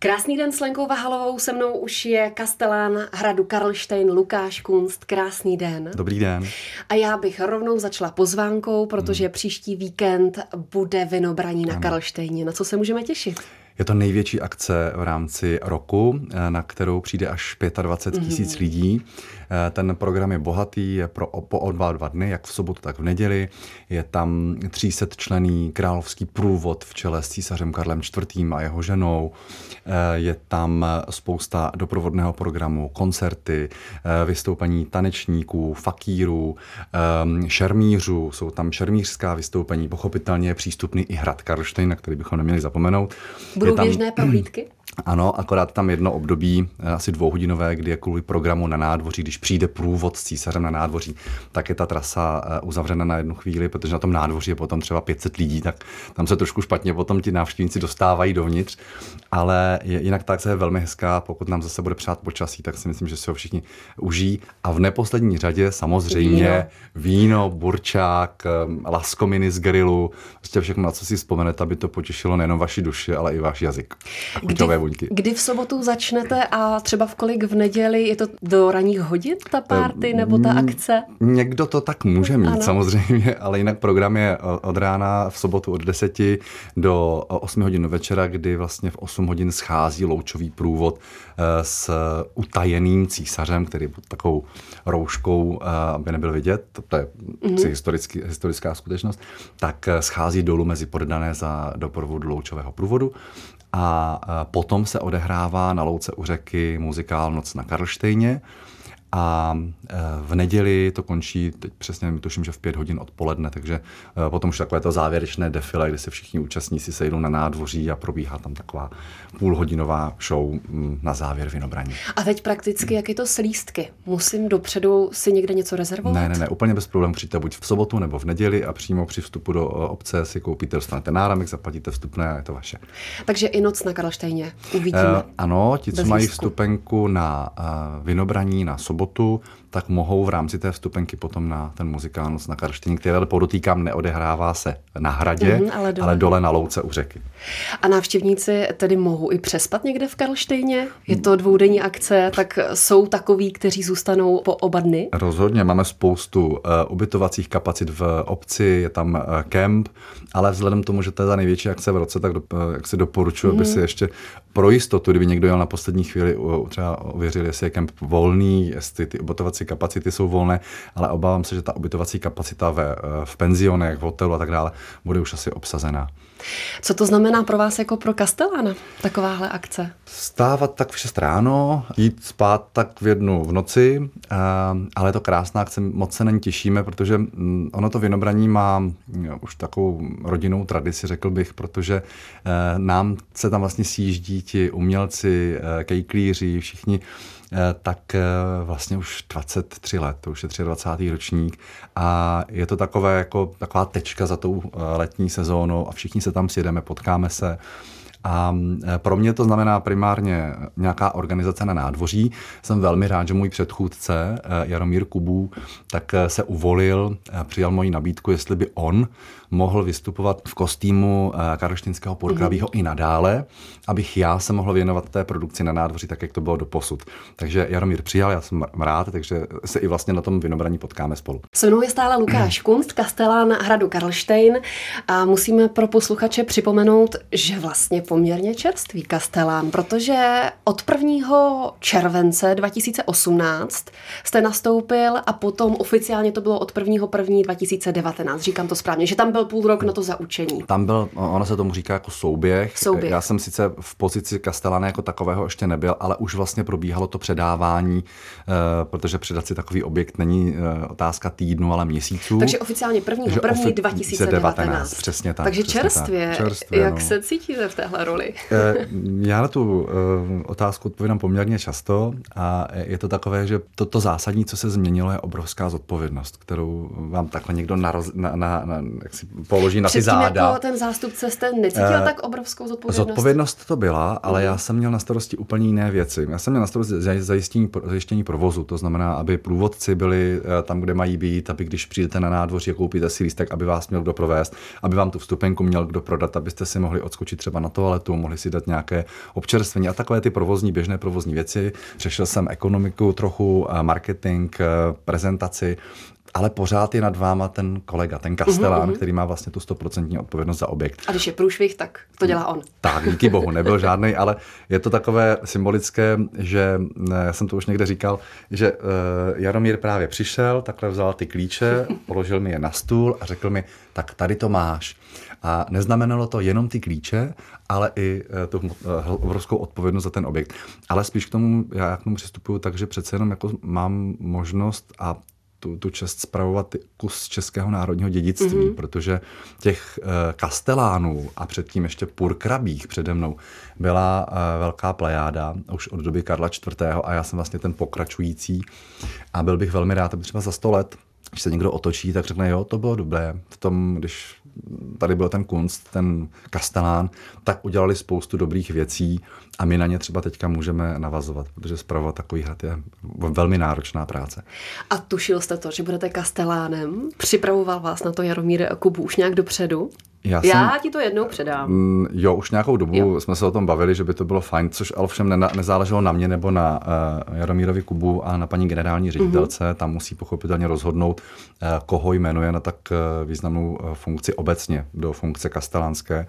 Krásný den s Lenkou Vahalovou, se mnou už je kastelán hradu Karlštejn Lukáš Kunst. Krásný den. Dobrý den. A já bych rovnou začala pozvánkou, protože hmm. příští víkend bude vinobraní na Karlštejně. Na co se můžeme těšit? Je to největší akce v rámci roku, eh, na kterou přijde až 25 mhm. tisíc mm. lidí. Eh, ten program je bohatý, je pro, po o dva, dva dny, jak v sobotu, tak v neděli. Je tam 300 člený královský průvod v čele s císařem Karlem IV. a jeho ženou. Eh, je tam spousta doprovodného programu, koncerty, vystoupení tanečníků, fakírů, šermířů, jsou tam šermířská vystoupení, pochopitelně je přístupný i hrad Karlštejn, na který bychom neměli zapomenout. Budou Budou tam, běžné prohlídky? Ano, akorát tam jedno období, eh, asi dvouhodinové, kdy je kvůli programu na nádvoří, když přijde průvod s císařem na nádvoří, tak je ta trasa eh, uzavřena na jednu chvíli, protože na tom nádvoří je potom třeba 500 lidí, tak tam se trošku špatně potom ti návštěvníci dostávají dovnitř, ale jinak tak se je velmi hezká, pokud nám zase bude přát počasí, tak si myslím, že si ho všichni užijí. A v neposlední řadě samozřejmě víno, víno burčák, eh, laskominy z grilu, prostě všechno, na co si vzpomenete, aby to potěšilo nejenom vaši duši, ale i váš jazyk. A buňky. Kdy v sobotu začnete a třeba v kolik v neděli? Je to do raných hodin ta párty nebo ta akce? Někdo to tak může mít ano. samozřejmě, ale jinak program je od rána v sobotu od 10 do 8 hodin do večera, kdy vlastně v 8 hodin schází loučový průvod eh, s utajeným císařem, který pod takovou rouškou, eh, aby nebyl vidět, to je mm-hmm. historická skutečnost, tak eh, schází dolů mezi poddané za doprovodu loučového průvodu a potom se odehrává na louce u řeky muzikál Noc na Karlštejně. A e, v neděli to končí, teď přesně tuším, že v pět hodin odpoledne, takže e, potom už takové to závěrečné defile, kdy se všichni účastníci sejdou na nádvoří a probíhá tam taková půlhodinová show mm, na závěr vinobraní. A teď prakticky, jak je to s lístky? Musím dopředu si někde něco rezervovat? Ne, ne, ne, úplně bez problémů. Přijďte buď v sobotu nebo v neděli a přímo při vstupu do e, obce si koupíte, dostanete náramek, zaplatíte vstupné a je to vaše. Takže i noc na Karlštejně uvidíme. Ano, ti, co mají vstupenku na uh, vinobraní na sobotu, sobotu, tak mohou v rámci té vstupenky potom na ten muzikál na Karštění, který ale podotýkám neodehrává se na hradě, mm, ale, dole. ale dole na louce u řeky. A návštěvníci tedy mohou i přespat někde v Karlštejně? Je to dvoudenní akce, tak jsou takoví, kteří zůstanou po oba dny? Rozhodně, máme spoustu uh, ubytovacích kapacit v obci, je tam uh, kemp, ale vzhledem k tomu, že to je ta největší akce v roce, tak do, uh, jak si doporučuji, mm. aby si ještě pro jistotu, kdyby někdo jel na poslední chvíli, třeba ověřil, jestli je kemp volný, jestli ty ubytovací kapacity jsou volné, ale obávám se, že ta ubytovací kapacita ve, v penzionech, v hotelu a tak dále bude už asi obsazená. Co to znamená pro vás jako pro Kastelána, takováhle akce? Stávat tak v 6 ráno, jít spát tak v jednu v noci, eh, ale je to krásná akce, moc se na ní těšíme, protože mm, ono to vinobraní má už takovou rodinnou tradici, řekl bych, protože eh, nám se tam vlastně sjíždí ti umělci, eh, kejklíři, všichni tak eh, vlastně už 23 let, to už je 23. ročník a je to takové jako taková tečka za tou eh, letní sezónou a všichni se tam sjedeme, potkáme se. A pro mě to znamená primárně nějaká organizace na nádvoří. Jsem velmi rád, že můj předchůdce Jaromír Kubů tak se uvolil, přijal moji nabídku, jestli by on mohl vystupovat v kostýmu eh, karlštinského purkravího mm-hmm. i nadále, abych já se mohl věnovat té produkci na nádvoří, tak jak to bylo do posud. Takže Jaromír přijal, já jsem rád, takže se i vlastně na tom vynobraní potkáme spolu. Se mnou je stále Lukáš Kunst, kastelán hradu Karlštejn a musíme pro posluchače připomenout, že vlastně poměrně čerstvý kastelán, protože od 1. července 2018 jste nastoupil a potom oficiálně to bylo od 1. 1. 2019, říkám to správně, že tam byl byl půl rok na to zaučení. Tam byl, ono se tomu říká jako souběh. souběh. Já jsem sice v pozici Kastelana jako takového ještě nebyl, ale už vlastně probíhalo to předávání, uh, protože předat si takový objekt není uh, otázka týdnu, ale měsíců. Takže oficiálně první, první ofi- 2019. Přesně tak. Takže přesně čerstvě. Tak. čerstvě jak no. se cítíte v téhle roli? Uh, já na tu otázku odpovídám poměrně často a je to takové, že to, to zásadní, co se změnilo, je obrovská zodpovědnost, kterou vám takhle někdo naroz, na, na, na, jak si položí na ty záda. jako ten zástupce jste necítil uh, tak obrovskou zodpovědnost? Zodpovědnost to byla, ale uh-huh. já jsem měl na starosti úplně jiné věci. Já jsem měl na starosti zajištění, zajištění provozu, to znamená, aby průvodci byli tam, kde mají být, aby když přijdete na nádvoří a koupíte si lístek, aby vás měl kdo provést, aby vám tu vstupenku měl kdo prodat, abyste si mohli odskočit třeba na toaletu, mohli si dát nějaké občerstvení a takové ty provozní, běžné provozní věci. Řešil jsem ekonomiku trochu, marketing, prezentaci ale pořád je nad váma ten kolega, ten kastelán, uh-huh. který má vlastně tu stoprocentní odpovědnost za objekt. A když je průšvih, tak to dělá on. Tak, díky bohu, nebyl žádný, ale je to takové symbolické, že já jsem to už někde říkal, že uh, Jaromír právě přišel, takhle vzal ty klíče, položil mi je na stůl a řekl mi, tak tady to máš. A neznamenalo to jenom ty klíče, ale i eh, tu obrovskou odpovědnost za ten objekt. Ale spíš k tomu, já k tomu přistupuju tak, že přece jenom jako mám možnost a tu, tu čest spravovat kus českého národního dědictví, mm-hmm. protože těch uh, kastelánů a předtím ještě purkrabích přede mnou byla uh, velká plejáda už od doby Karla IV. a já jsem vlastně ten pokračující a byl bych velmi rád, aby třeba za sto let když se někdo otočí, tak řekne, jo, to bylo dobré. V tom, když tady byl ten kunst, ten kastelán, tak udělali spoustu dobrých věcí a my na ně třeba teďka můžeme navazovat, protože zpravovat takový hrad je velmi náročná práce. A tušil jste to, že budete kastelánem? Připravoval vás na to Jaromír Kubu už nějak dopředu? Já, jsem, Já ti to jednou předám. Mm, jo, už nějakou dobu jo. jsme se o tom bavili, že by to bylo fajn, což ale všem ne, nezáleželo na mě nebo na uh, Jaromírovi Kubu a na paní generální ředitelce. Mm-hmm. Tam musí pochopitelně rozhodnout, uh, koho jmenuje na tak uh, významnou uh, funkci obecně do funkce kastelánské. Uh,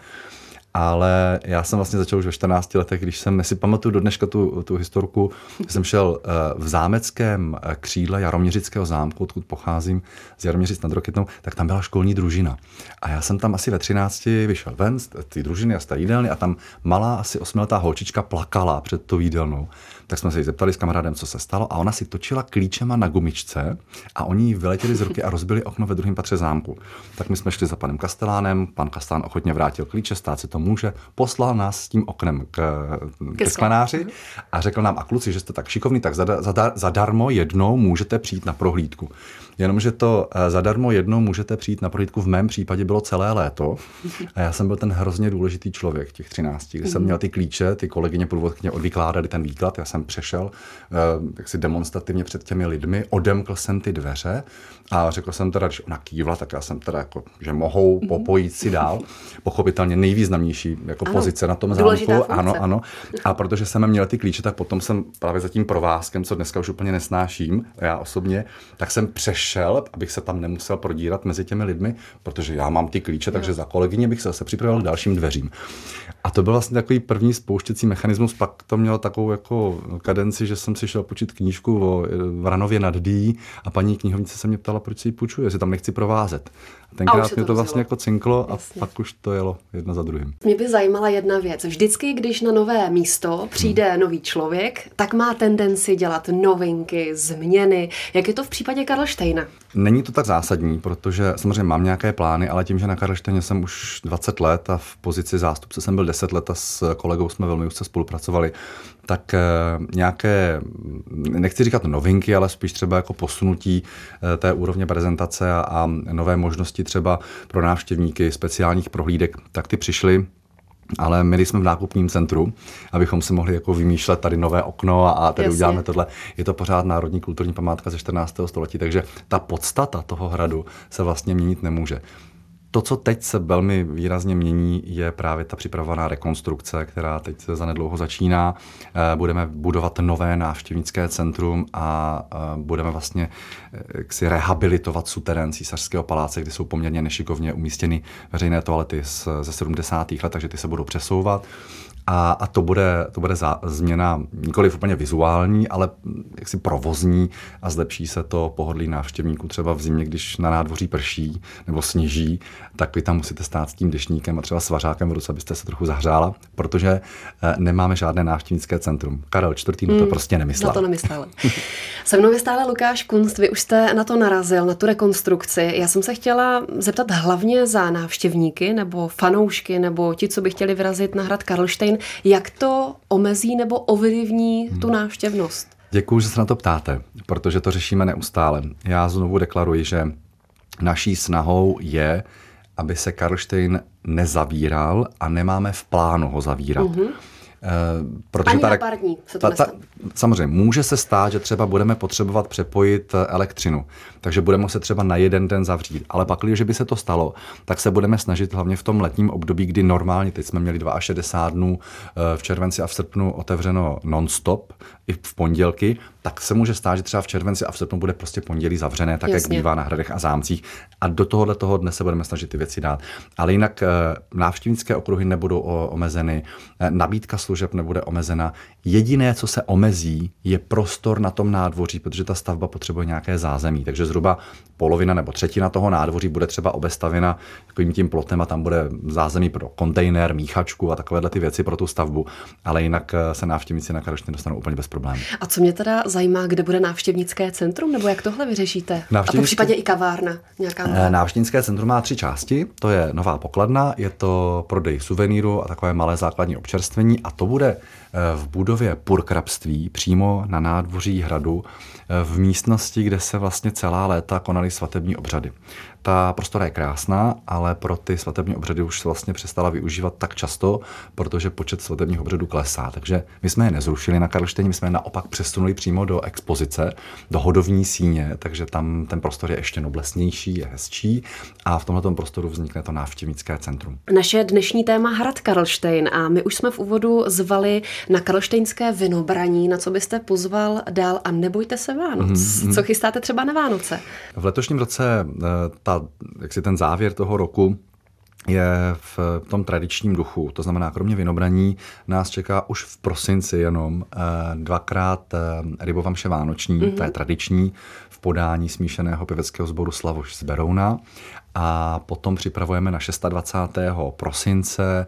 ale já jsem vlastně začal už ve 14 letech, když jsem, si pamatuju do dneška tu, tu historku, jsem šel eh, v zámeckém eh, křídle Jaroměřického zámku, odkud pocházím, z Jaroměřic nad Rokitnou, tak tam byla školní družina. A já jsem tam asi ve 13 vyšel ven z té družiny a z té jídelny a tam malá asi osmiletá holčička plakala před tou jídelnou tak jsme se jí zeptali s kamarádem, co se stalo a ona si točila klíčema na gumičce a oni vyletěli z ruky a rozbili okno ve druhém patře zámku. Tak my jsme šli za panem Kastelánem, pan Kastelán ochotně vrátil klíče, stát se to může, poslal nás s tím oknem k, ke sklenáři a řekl nám, a kluci, že jste tak šikovní, tak zadarmo jednou můžete přijít na prohlídku. Jenomže to eh, zadarmo jednou můžete přijít na prohlídku, v mém případě bylo celé léto a já jsem byl ten hrozně důležitý člověk těch 13, kdy jsem mhm. měl ty klíče, ty kolegyně průvodkyně odvykládali ten výklad, já jsem přešel tak eh, si demonstrativně před těmi lidmi, odemkl jsem ty dveře a řekl jsem teda, když ona kývla, tak já jsem teda jako, že mohou mhm. popojit si dál. Pochopitelně nejvýznamnější jako ano, pozice na tom zámku. Ano, ano. A protože jsem měl ty klíče, tak potom jsem právě za tím provázkem, co dneska už úplně nesnáším, já osobně, tak jsem přešel, abych se tam nemusel prodírat mezi těmi lidmi, protože já mám ty klíče, takže za kolegyně bych se zase připravil k dalším dveřím. A to byl vlastně takový první spouštěcí mechanismus, pak to mělo takovou jako kadenci, že jsem si šel počít knížku o Vranově nad Dí a paní knihovnice se mě ptala, proč si ji půjčuje, jestli tam nechci provázet. A tenkrát a mě to, to vlastně jako cinklo Jasně. a pak už to jelo jedna za druhým. Mě by zajímala jedna věc. Vždycky, když na nové místo přijde hmm. nový člověk, tak má tendenci dělat novinky, změny. Jak je to v případě Karlštejna? Není to tak zásadní, protože samozřejmě mám nějaké plány, ale tím, že na Karlštejně jsem už 20 let a v pozici zástupce jsem byl 10 let a s kolegou jsme velmi úzce spolupracovali, tak eh, nějaké, nechci říkat novinky, ale spíš třeba jako posunutí eh, té úrovně prezentace a, a nové možnosti třeba pro návštěvníky speciálních prohlídek, tak ty přišly ale my jsme v nákupním centru, abychom si mohli jako vymýšlet tady nové okno a, a tady Jasně. uděláme tohle. Je to pořád národní kulturní památka ze 14. století, takže ta podstata toho hradu se vlastně měnit nemůže. To, co teď se velmi výrazně mění, je právě ta připravovaná rekonstrukce, která teď se zanedlouho začíná. Eh, budeme budovat nové návštěvnické centrum a eh, budeme vlastně eh, si rehabilitovat suterén císařského paláce, kde jsou poměrně nešikovně umístěny veřejné toalety ze 70. let, takže ty se budou přesouvat. A, a to bude, to bude za, změna nikoli úplně vizuální, ale jaksi provozní a zlepší se to pohodlí návštěvníků. Třeba v zimě, když na nádvoří prší nebo sněží, tak vy tam musíte stát s tím dešníkem a třeba svařákem v ruce, abyste se trochu zahřála, protože eh, nemáme žádné návštěvnické centrum. Karel IV. Hmm, to prostě nemyslel. Na to nemyslel. Se mnou je stále Lukáš Kunst, vy už jste na to narazil, na tu rekonstrukci. Já jsem se chtěla zeptat hlavně za návštěvníky nebo fanoušky nebo ti, co by chtěli vyrazit na hrad Karlštejn, jak to omezí nebo ovlivní hmm. tu návštěvnost? Děkuji, že se na to ptáte, protože to řešíme neustále. Já znovu deklaruji, že naší snahou je aby se Karlštejn nezavíral a nemáme v plánu ho zavírat. Mm-hmm. Protože Ani ta, na pár dní se to ta, ta, Samozřejmě, může se stát, že třeba budeme potřebovat přepojit eh, elektřinu, takže budeme se třeba na jeden den zavřít. Ale pak, když by se to stalo, tak se budeme snažit hlavně v tom letním období, kdy normálně, teď jsme měli 62 dnů eh, v červenci a v srpnu otevřeno non-stop, i v pondělky, tak se může stát, že třeba v červenci a v srpnu bude prostě pondělí zavřené, tak Jasně. jak bývá na hradech a zámcích. A do tohohle toho dne se budeme snažit ty věci dát. Ale jinak eh, návštěvnické okruhy nebudou omezeny, nabídka služeb nebude omezena. Jediné, co se omezí, je prostor na tom nádvoří, protože ta stavba potřebuje nějaké zázemí. Takže zhruba polovina nebo třetina toho nádvoří bude třeba obestavěna takovým tím plotem a tam bude zázemí pro kontejner, míchačku a takovéhle ty věci pro tu stavbu. Ale jinak eh, se návštěvníci na Karlštejn dostanou úplně bez problémů. A co mě teda zajímá, kde bude návštěvnické centrum, nebo jak tohle vyřešíte? Návštěvnické... A po případě i kavárna nějaká? Eh, návštěvnické centrum má tři části. To je nová pokladna, je to prodej suvenýru a takové malé základní občerstvení a to bude v budově purkrabství přímo na nádvoří hradu v místnosti, kde se vlastně celá léta konaly svatební obřady. Ta prostora je krásná, ale pro ty svatební obřady už se vlastně přestala využívat tak často, protože počet svatebních obřadů klesá. Takže my jsme je nezrušili na Karlštejně, my jsme je naopak přesunuli přímo do expozice, do hodovní síně, takže tam ten prostor je ještě noblesnější, je hezčí a v tomto prostoru vznikne to návštěvnické centrum. Naše dnešní téma Hrad Karlštejn a my už jsme v úvodu zvali na karlštejnské vinobraní, na co byste pozval dál a nebojte se Vánoc. Mm-hmm. Co chystáte třeba na Vánoce? V letošním roce eh, ta, jak si ten závěr toho roku je v tom tradičním duchu. To znamená, kromě vinobraní nás čeká už v prosinci jenom eh, dvakrát eh, rybovamše vánoční, mm-hmm. to je tradiční, v podání smíšeného pěveckého sboru Slavoš z Berouna. A potom připravujeme na 26. prosince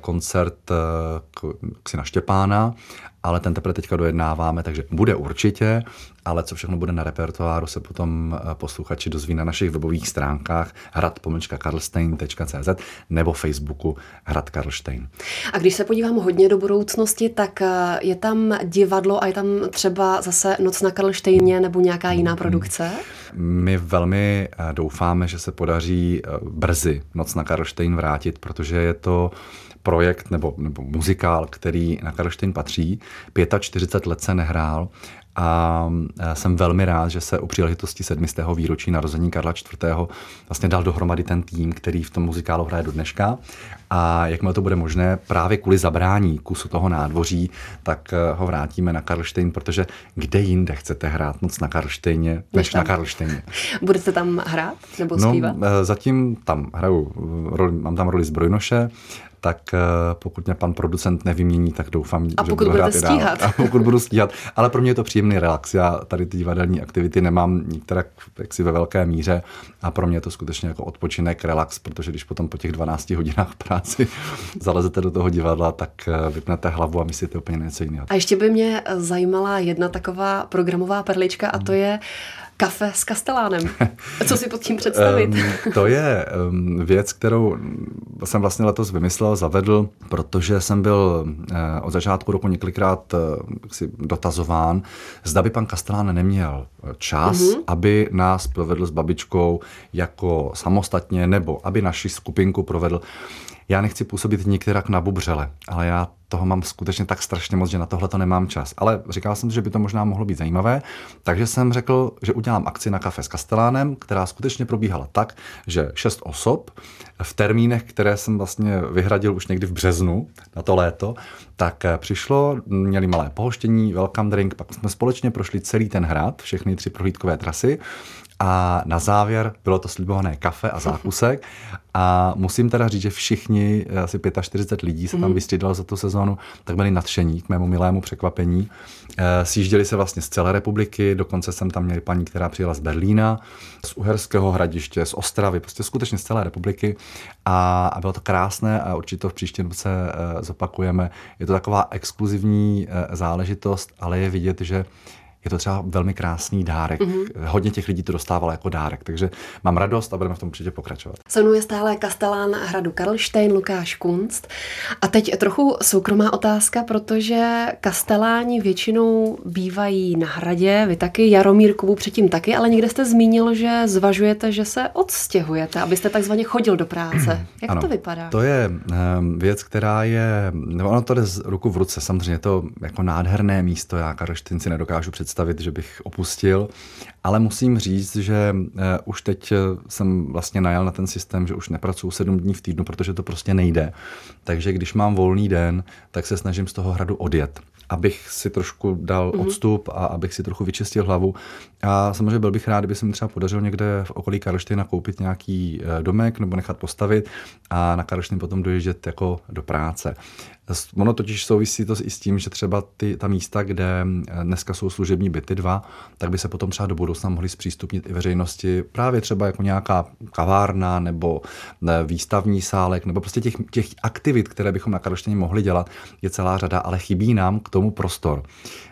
koncert na Štěpána ale ten teprve teďka dojednáváme, takže bude určitě, ale co všechno bude na repertoáru, se potom eh, posluchači dozví na našich webových stránkách hrad-karlstein.cz nebo Facebooku Hrad Karlstein. A když se podívám hodně do budoucnosti, tak eh, je tam divadlo a je tam třeba zase Noc na Karlštejně nebo nějaká jiná produkce? My velmi eh, doufáme, že se podaří brzy Noc na Karlštejn vrátit, protože je to projekt nebo, nebo muzikál, který na Karlštejn patří. 45 let se nehrál a jsem velmi rád, že se u příležitosti 7. výročí narození Karla IV. vlastně dal dohromady ten tým, který v tom muzikálu hraje do dneška. A jakmile to bude možné, právě kvůli zabrání kusu toho nádvoří, tak eh, ho vrátíme na Karlštejn, protože kde jinde chcete hrát moc na Karlštejně, než na Karlštejně. Budete tam hrát nebo no, zpívat? No, zatím tam hraju, roli, mám tam roli zbrojnoše, tak eh, pokud mě pan producent nevymění, tak doufám, a že budu hrát stíhat. A pokud budu stíhat. Ale pro mě je to příjemný relax. Já tady ty divadelní aktivity nemám některé jaksi ve velké míře a pro mě je to skutečně jako odpočinek, relax, protože když potom po těch 12 hodinách práci zalezete do toho divadla, tak eh, vypnete hlavu a myslíte úplně něco jiného. A ještě by mě zajímala jedna taková programová perlička a to je kafe s kastelánem. Co si pod tím představit? um, to je um, věc, kterou jsem vlastně letos vymyslel, zavedl, protože jsem byl uh, od začátku roku několikrát uh, si dotazován, zda by pan Kastelán neměl čas, mm-hmm. aby nás provedl s babičkou jako samostatně, nebo aby naši skupinku provedl já nechci působit některak na bubřele, ale já toho mám skutečně tak strašně moc, že na tohle to nemám čas. Ale říkal jsem, že by to možná mohlo být zajímavé, takže jsem řekl, že udělám akci na kafe s Kastelánem, která skutečně probíhala tak, že šest osob v termínech, které jsem vlastně vyhradil už někdy v březnu na to léto, tak přišlo, měli malé pohoštění, welcome drink, pak jsme společně prošli celý ten hrad, všechny tři prohlídkové trasy a na závěr bylo to slibované kafe a zákusek. A musím teda říct, že všichni, asi 45 lidí se tam mhm. vystřídalo za tu sezónu, tak byli nadšení k mému milému překvapení. E, sjížděli se vlastně z celé republiky, dokonce jsem tam měl paní, která přijela z Berlína, z Uherského hradiště, z Ostravy, prostě skutečně z celé republiky. A, a bylo to krásné a určitě to v příštím roce e, zopakujeme. Je to taková exkluzivní e, záležitost, ale je vidět, že je to třeba velmi krásný dárek. Mm-hmm. Hodně těch lidí to dostávalo jako dárek, takže mám radost a budeme v tom určitě pokračovat. Se mnou je stále kastelán hradu Karlštejn Lukáš Kunst. A teď trochu soukromá otázka, protože kasteláni většinou bývají na hradě, vy taky, Jaromír Kubu předtím taky, ale někde jste zmínil, že zvažujete, že se odstěhujete, abyste takzvaně chodil do práce. Jak ano, to vypadá? To je um, věc, která je, no ono to jde z ruku v ruce, samozřejmě to jako nádherné místo, já Karlštejn si nedokážu představit, že bych opustil, ale musím říct, že uh, už teď jsem vlastně najal na ten systém, že už nepracuju sedm dní v týdnu, protože to prostě nejde. Takže když mám volný den, tak se snažím z toho hradu odjet abych si trošku dal mm-hmm. odstup a abych si trochu vyčistil hlavu. A samozřejmě byl bych rád, kdyby se mi třeba podařilo někde v okolí Karlštejna koupit nějaký eh, domek nebo nechat postavit a na Karlštejn potom dojíždět jako do práce. Ono totiž souvisí to i s tím, že třeba ty, ta místa, kde eh, dneska jsou služební byty dva, tak by se potom třeba do budoucna mohly zpřístupnit i veřejnosti právě třeba jako nějaká kavárna nebo ne, výstavní sálek, nebo prostě těch, těch aktivit, které bychom na Karlštejně mohli dělat, je celá řada, ale chybí nám k tomu prostor.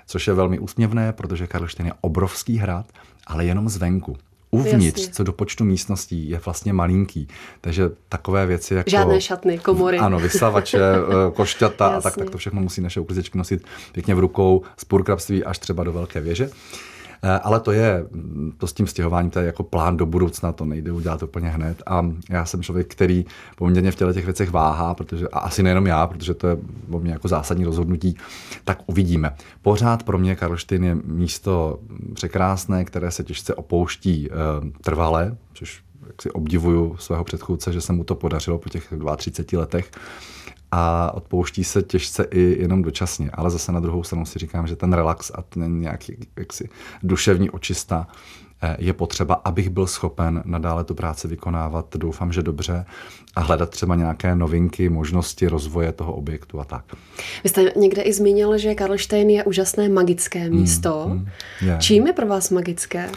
Což je velmi úsměvné, protože Karlštejn je obrovský hrad, ale jenom zvenku uvnitř, Jasně. co do počtu místností, je vlastně malinký. Takže takové věci jako... Žádné šatny, komory. Ano, vysavače, eh, košťata a tak, tak to všechno musí naše uklizečky nosit pěkně v rukou z purkrabství až třeba do velké věže. Eh, ale to je, to s tím stěhováním, to je jako plán do budoucna, to nejde udělat úplně hned. A já jsem člověk, který poměrně v těle těch věcech váhá, protože, a asi nejenom já, protože to je pro mě jako zásadní rozhodnutí, tak uvidíme. Pořád pro mě Karlštejn je místo překrásné, které se těžce opouští e, trvale, což jak si obdivuju svého předchůdce, že se mu to podařilo po těch 32 letech a odpouští se těžce i jenom dočasně. Ale zase na druhou stranu si říkám, že ten relax a ten nějaký jaksi duševní očista eh, je potřeba, abych byl schopen nadále tu práci vykonávat, doufám, že dobře, a hledat třeba nějaké novinky, možnosti rozvoje toho objektu a tak. Vy jste někde i zmínil, že Karlštejn je úžasné magické místo. Mm, mm, yeah. Čím je pro vás magické?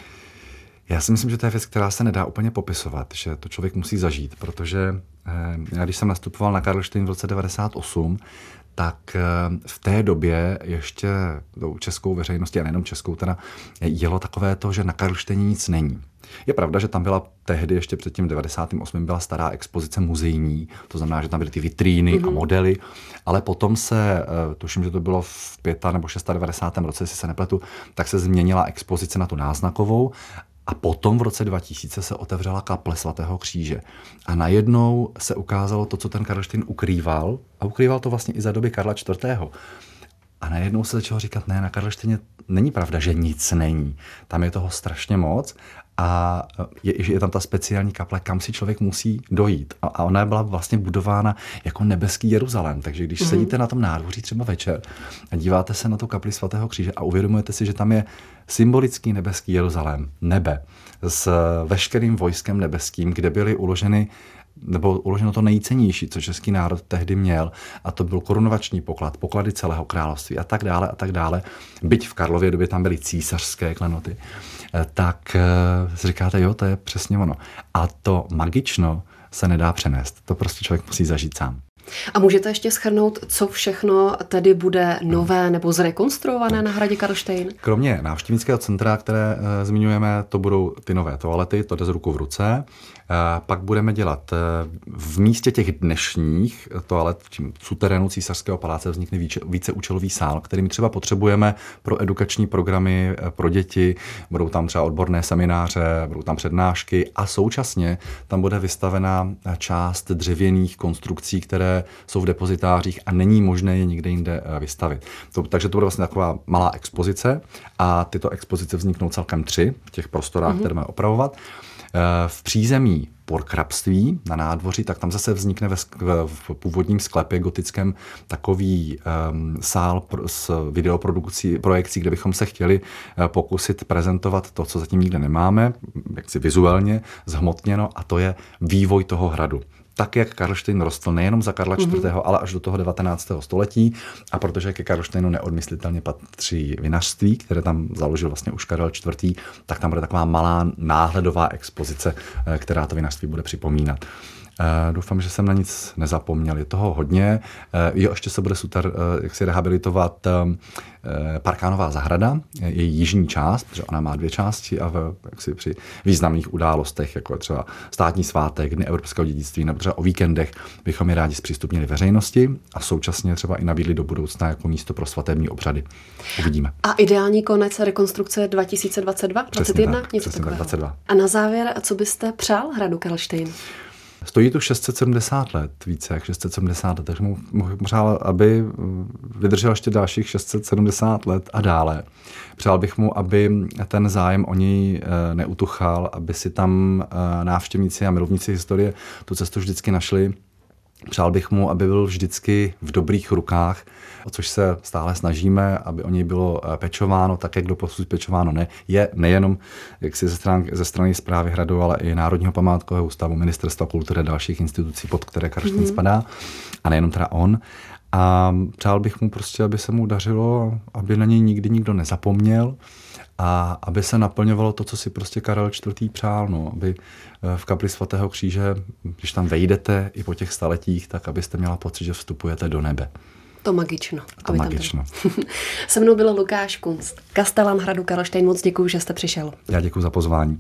Já si myslím, že to je věc, která se nedá úplně popisovat, že to člověk musí zažít, protože já když jsem nastupoval na Karlštejn v roce 98, tak eh, v té době ještě tou českou veřejnosti, a nejenom českou, teda jelo takové to, že na Karlštejně nic není. Je pravda, že tam byla tehdy ještě před tím 98. byla stará expozice muzejní, to znamená, že tam byly ty vitríny mm-hmm. a mhm. modely, ale potom se, eh, tuším, že to bylo v 5. nebo 96. roce, jestli se nepletu, tak se změnila expozice na tu náznakovou a potom v roce 2000 se otevřela kaple svatého kříže. A najednou se ukázalo to, co ten Karlštejn ukrýval. A ukrýval to vlastně i za doby Karla IV. A najednou se začalo říkat, ne, na Karlštejně není pravda, že nic není. Tam je toho strašně moc a je, je tam ta speciální kaple, kam si člověk musí dojít. A, a ona byla vlastně budována jako nebeský Jeruzalém. Takže když mm-hmm. sedíte na tom nádvoří třeba večer a díváte se na tu kapli svatého kříže a uvědomujete si, že tam je symbolický nebeský Jeruzalém, nebe, s veškerým vojskem nebeským, kde byly uloženy nebo uloženo to nejcennější, co český národ tehdy měl, a to byl korunovační poklad, poklady celého království a tak dále a tak dále. Byť v Karlově době tam byly císařské klenoty, eh, tak eh, si říkáte, jo, to je přesně ono. A to magično se nedá přenést. To prostě člověk musí zažít sám. A můžete ještě schrnout, co všechno tedy bude nové nebo zrekonstruované na hradě Karlštejn? Kromě návštěvnického centra, které e, zmiňujeme, to budou ty nové toalety, to jde z ruku v ruce. Pak budeme dělat eh, v místě těch dnešních toalet v suterénu císařského paláce vznikne více, víceúčelový sál, který my třeba potřebujeme pro edukační programy pro děti. Budou tam třeba odborné semináře, budou tam přednášky a současně tam bude vystavena část dřevěných konstrukcí, které jsou v depozitářích a není možné je nikde jinde eh, vystavit. To, takže to bude vlastně taková malá expozice a tyto expozice vzniknou celkem tři v těch prostorách, mm-hmm. které máme opravovat. Eh, v přízemí porkrabství na nádvoří, tak tam zase vznikne ve, v původním sklepě gotickém takový um, sál pro, s videoprodukcí, projekcí, kde bychom se chtěli uh, pokusit prezentovat to, co zatím nikde nemáme, jaksi vizuálně, zhmotněno, a to je vývoj toho hradu tak, jak Karlštejn rostl nejenom za Karla IV., mm-hmm. ale až do toho 19. století. A protože ke Karlštejnu neodmyslitelně patří vinařství, které tam založil vlastně už Karel IV., tak tam bude taková malá náhledová expozice, eh, která to vinařství bude připomínat. Doufám, že jsem na nic nezapomněl. Je toho hodně. Jo, ještě se bude super, jak si rehabilitovat Parkánová zahrada, její jižní část, protože ona má dvě části a v, jaksi při významných událostech, jako je třeba státní svátek, Dny evropského dědictví nebo třeba o víkendech, bychom je rádi zpřístupnili veřejnosti a současně třeba i nabídli do budoucna jako místo pro svatební obřady. Uvidíme. A ideální konec rekonstrukce 2022, 2021, něco takového. 22. A na závěr, co byste přál hradu Karlštejn? Stojí tu 670 let, více jak 670 let, takže mu přál, aby vydržel ještě dalších 670 let a dále. Přál bych mu, aby ten zájem o něj eh, neutuchal, aby si tam eh, návštěvníci a milovníci historie tu cestu vždycky našli Přál bych mu, aby byl vždycky v dobrých rukách, o což se stále snažíme, aby o něj bylo eh, pečováno, tak jak doposud pečováno ne. Je nejenom jak si ze, strany, ze strany zprávy hradu, ale i Národního památkového ústavu, Ministerstva kultury a dalších institucí, pod které Karlštejn mm-hmm. spadá. A nejenom teda on. A přál bych mu prostě, aby se mu dařilo, aby na něj nikdy nikdo nezapomněl a aby se naplňovalo to, co si prostě Karel IV. přál, no, aby eh, v kapli svatého kříže, když tam vejdete i po těch staletích, tak abyste měla pocit, že vstupujete do nebe. To magično. To magično. Se mnou byl Lukáš Kunst, kastelán hradu Karlštejn. Moc děkuji, že jste přišel. Já děkuji za pozvání.